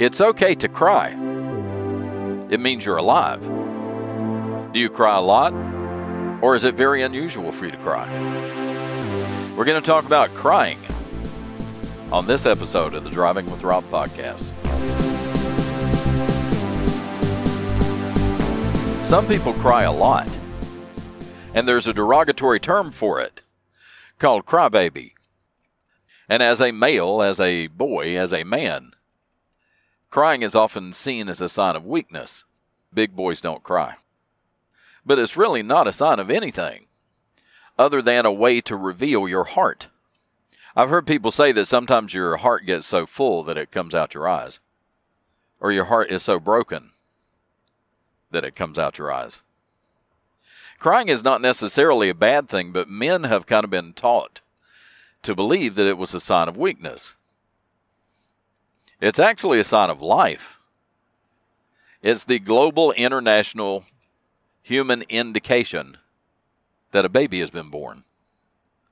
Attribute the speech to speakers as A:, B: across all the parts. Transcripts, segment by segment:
A: It's okay to cry. It means you're alive. Do you cry a lot? Or is it very unusual for you to cry? We're going to talk about crying on this episode of the Driving with Rob podcast. Some people cry a lot, and there's a derogatory term for it called crybaby. And as a male, as a boy, as a man, crying is often seen as a sign of weakness. Big boys don't cry. But it's really not a sign of anything other than a way to reveal your heart. I've heard people say that sometimes your heart gets so full that it comes out your eyes, or your heart is so broken that it comes out your eyes. Crying is not necessarily a bad thing, but men have kind of been taught to believe that it was a sign of weakness. It's actually a sign of life. It's the global international human indication that a baby has been born.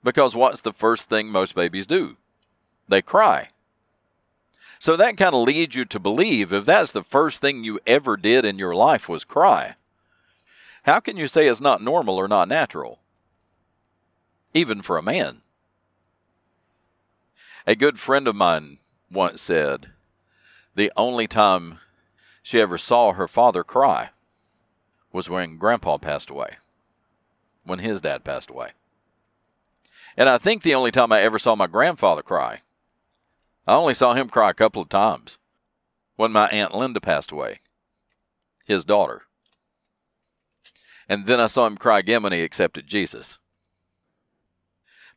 A: Because what's the first thing most babies do? They cry. So that kind of leads you to believe if that's the first thing you ever did in your life was cry, how can you say it's not normal or not natural? Even for a man. A good friend of mine once said the only time she ever saw her father cry was when grandpa passed away, when his dad passed away. And I think the only time I ever saw my grandfather cry, I only saw him cry a couple of times when my Aunt Linda passed away, his daughter. And then I saw him cry again when he accepted Jesus.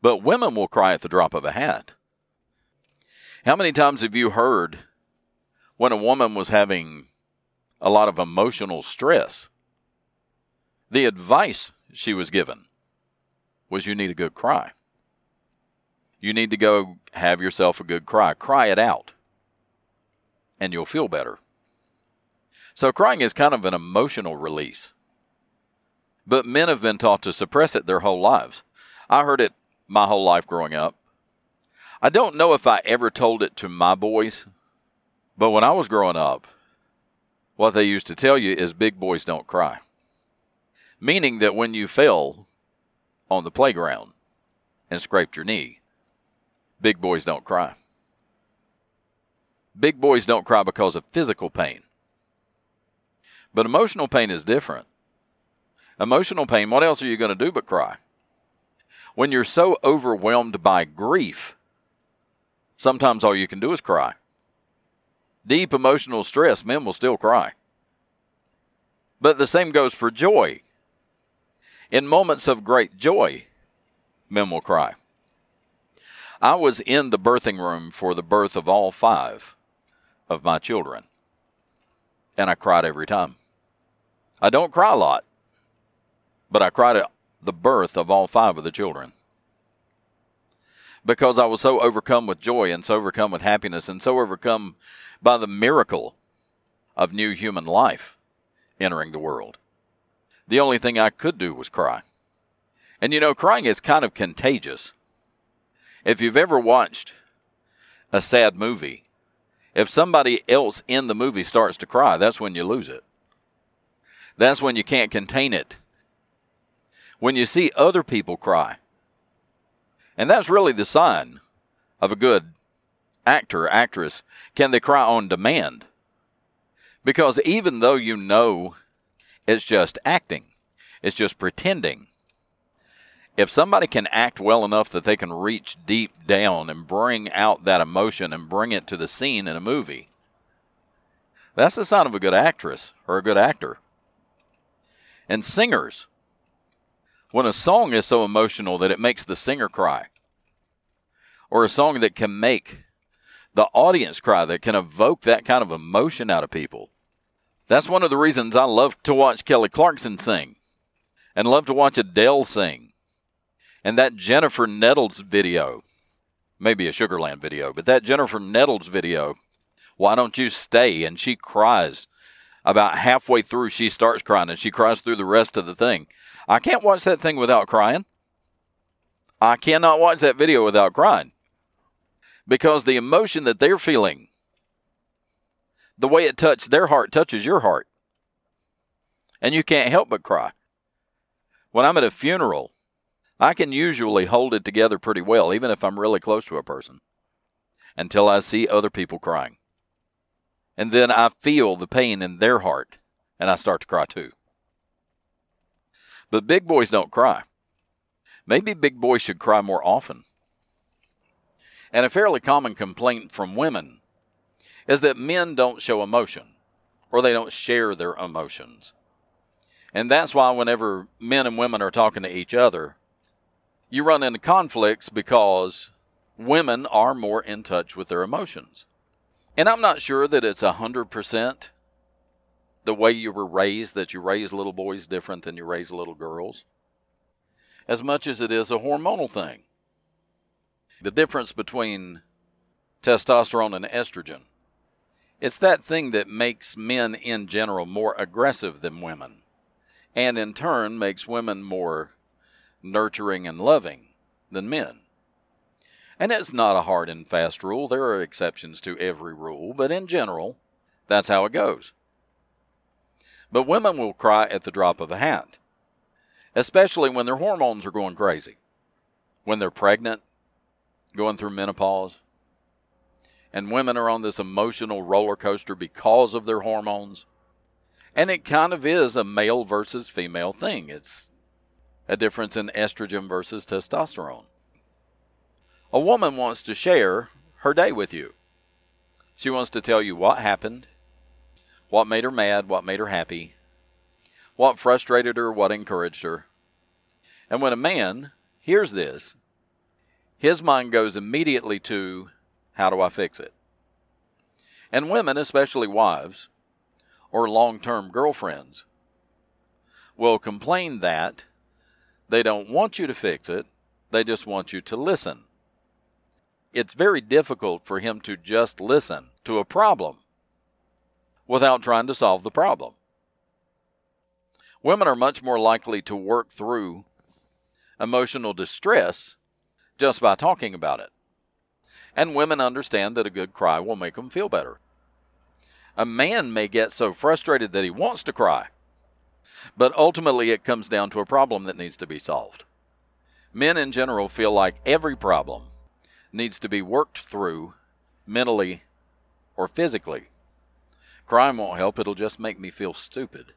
A: But women will cry at the drop of a hat. How many times have you heard when a woman was having a lot of emotional stress? The advice she was given was you need a good cry. You need to go have yourself a good cry. Cry it out, and you'll feel better. So, crying is kind of an emotional release. But men have been taught to suppress it their whole lives. I heard it my whole life growing up. I don't know if I ever told it to my boys, but when I was growing up, what they used to tell you is big boys don't cry. Meaning that when you fell on the playground and scraped your knee, big boys don't cry. Big boys don't cry because of physical pain. But emotional pain is different. Emotional pain, what else are you going to do but cry? When you're so overwhelmed by grief, sometimes all you can do is cry. Deep emotional stress, men will still cry. But the same goes for joy. In moments of great joy, men will cry. I was in the birthing room for the birth of all five of my children, and I cried every time. I don't cry a lot, but I cried at the birth of all five of the children because I was so overcome with joy and so overcome with happiness and so overcome by the miracle of new human life entering the world. The only thing I could do was cry. And you know, crying is kind of contagious. If you've ever watched a sad movie, if somebody else in the movie starts to cry, that's when you lose it. That's when you can't contain it. When you see other people cry, and that's really the sign of a good actor, actress. Can they cry on demand? Because even though you know it's just acting, it's just pretending, if somebody can act well enough that they can reach deep down and bring out that emotion and bring it to the scene in a movie, that's the sign of a good actress or a good actor. And singers, when a song is so emotional that it makes the singer cry, or a song that can make the audience cry, that can evoke that kind of emotion out of people. That's one of the reasons I love to watch Kelly Clarkson sing and love to watch Adele sing. And that Jennifer Nettles video, maybe a Sugarland video, but that Jennifer Nettles video, Why Don't You Stay? And she cries. About halfway through, she starts crying and she cries through the rest of the thing. I can't watch that thing without crying. I cannot watch that video without crying because the emotion that they're feeling, the way it touched their heart touches your heart. And you can't help but cry. When I'm at a funeral, I can usually hold it together pretty well, even if I'm really close to a person, until I see other people crying. And then I feel the pain in their heart, and I start to cry too. But big boys don't cry. Maybe big boys should cry more often. And a fairly common complaint from women is that men don't show emotion or they don't share their emotions. And that's why whenever men and women are talking to each other, you run into conflicts because women are more in touch with their emotions. And I'm not sure that it's 100% the way you were raised, that you raise little boys different than you raise little girls, as much as it is a hormonal thing. The difference between testosterone and estrogen. It's that thing that makes men in general more aggressive than women, and in turn makes women more nurturing and loving than men. And it's not a hard and fast rule. There are exceptions to every rule, but in general, that's how it goes. But women will cry at the drop of a hat, especially when their hormones are going crazy. When they're pregnant, going through menopause, and women are on this emotional roller coaster because of their hormones. And it kind of is a male versus female thing. It's a difference in estrogen versus testosterone. A woman wants to share her day with you. She wants to tell you what happened, what made her mad, what made her happy, what frustrated her, what encouraged her. And when a man hears this, his mind goes immediately to how do I fix it? And women, especially wives or long term girlfriends, will complain that they don't want you to fix it, they just want you to listen it's very difficult for him to just listen to a problem without trying to solve the problem. Women are much more likely to work through emotional distress just by talking about it. And women understand that a good cry will make them feel better. A man may get so frustrated that he wants to cry, but ultimately it comes down to a problem that needs to be solved. Men in general feel like every problem needs to be worked through mentally or physically. Crime won't help, it'll just make me feel stupid.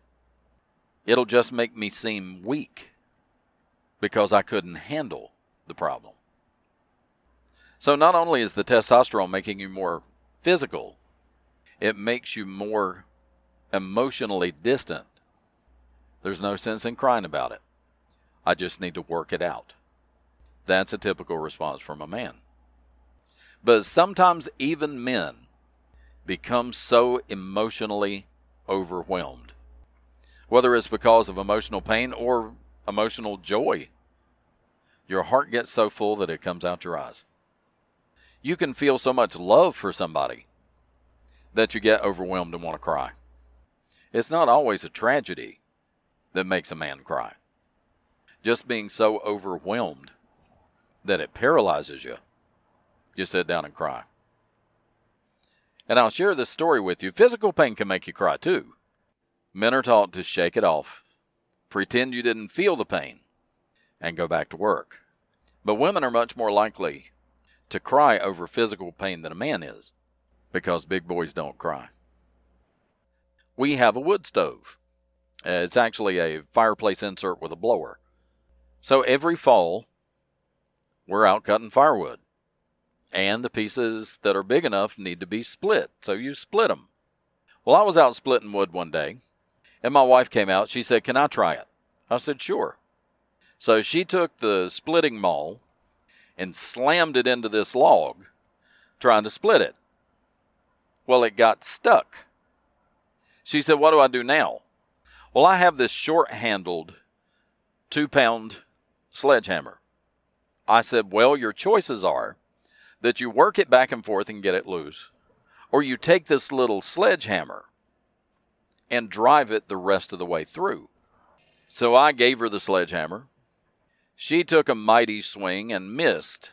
A: It'll just make me seem weak because I couldn't handle the problem. So, not only is the testosterone making you more physical, it makes you more emotionally distant. There's no sense in crying about it. I just need to work it out. That's a typical response from a man. But sometimes even men become so emotionally overwhelmed, whether it's because of emotional pain or emotional joy. Your heart gets so full that it comes out your eyes. You can feel so much love for somebody that you get overwhelmed and want to cry. It's not always a tragedy that makes a man cry. Just being so overwhelmed that it paralyzes you you sit down and cry. And I'll share this story with you. Physical pain can make you cry too. Men are taught to shake it off, pretend you didn't feel the pain, and go back to work. But women are much more likely to cry over physical pain than a man is because big boys don't cry. We have a wood stove. It's actually a fireplace insert with a blower. So every fall, we're out cutting firewood and the pieces that are big enough need to be split, so you split them. Well, I was out splitting wood one day, and my wife came out. She said, Can I try it? I said, Sure. So she took the splitting maul and slammed it into this log, trying to split it. Well, it got stuck. She said, What do I do now? Well, I have this short handled two pound sledgehammer. I said, Well, your choices are that you work it back and forth and get it loose, or you take this little sledgehammer and drive it the rest of the way through. So I gave her the sledgehammer. She took a mighty swing and missed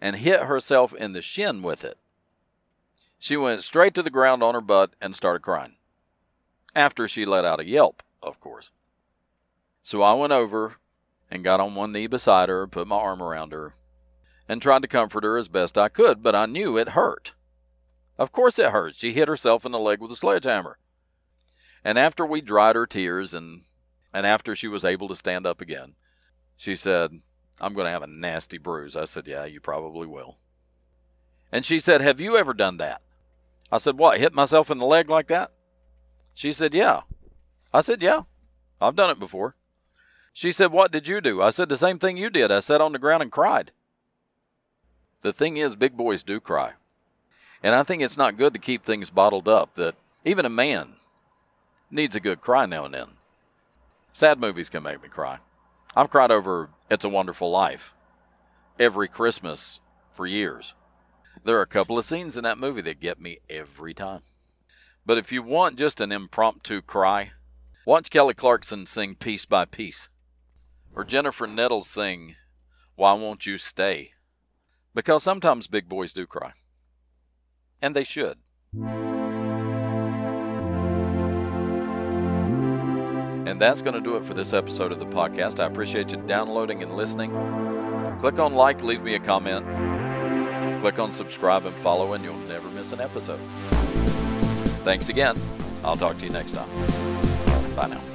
A: and hit herself in the shin with it. She went straight to the ground on her butt and started crying. After she let out a yelp, of course. So I went over and got on one knee beside her, put my arm around her, and tried to comfort her as best I could, but I knew it hurt. Of course it hurt. She hit herself in the leg with a sledgehammer. And after we dried her tears and and after she was able to stand up again, she said, I'm going to have a nasty bruise. I said, Yeah, you probably will. And she said, Have you ever done that? I said, What, hit myself in the leg like that? She said, Yeah. I said, Yeah, I've done it before. She said, What did you do? I said, The same thing you did. I sat on the ground and cried. The thing is, big boys do cry. And I think it's not good to keep things bottled up, that even a man needs a good cry now and then. Sad movies can make me cry. I've cried over It's a Wonderful Life every Christmas for years. There are a couple of scenes in that movie that get me every time. But if you want just an impromptu cry, watch Kelly Clarkson sing Piece by Piece, or Jennifer Nettles sing Why Won't You Stay? Because sometimes big boys do cry. And they should. And that's going to do it for this episode of the podcast. I appreciate you downloading and listening. Click on like, leave me a comment. Click on subscribe and follow, and you'll never miss an episode. Thanks again. I'll talk to you next time. Bye now.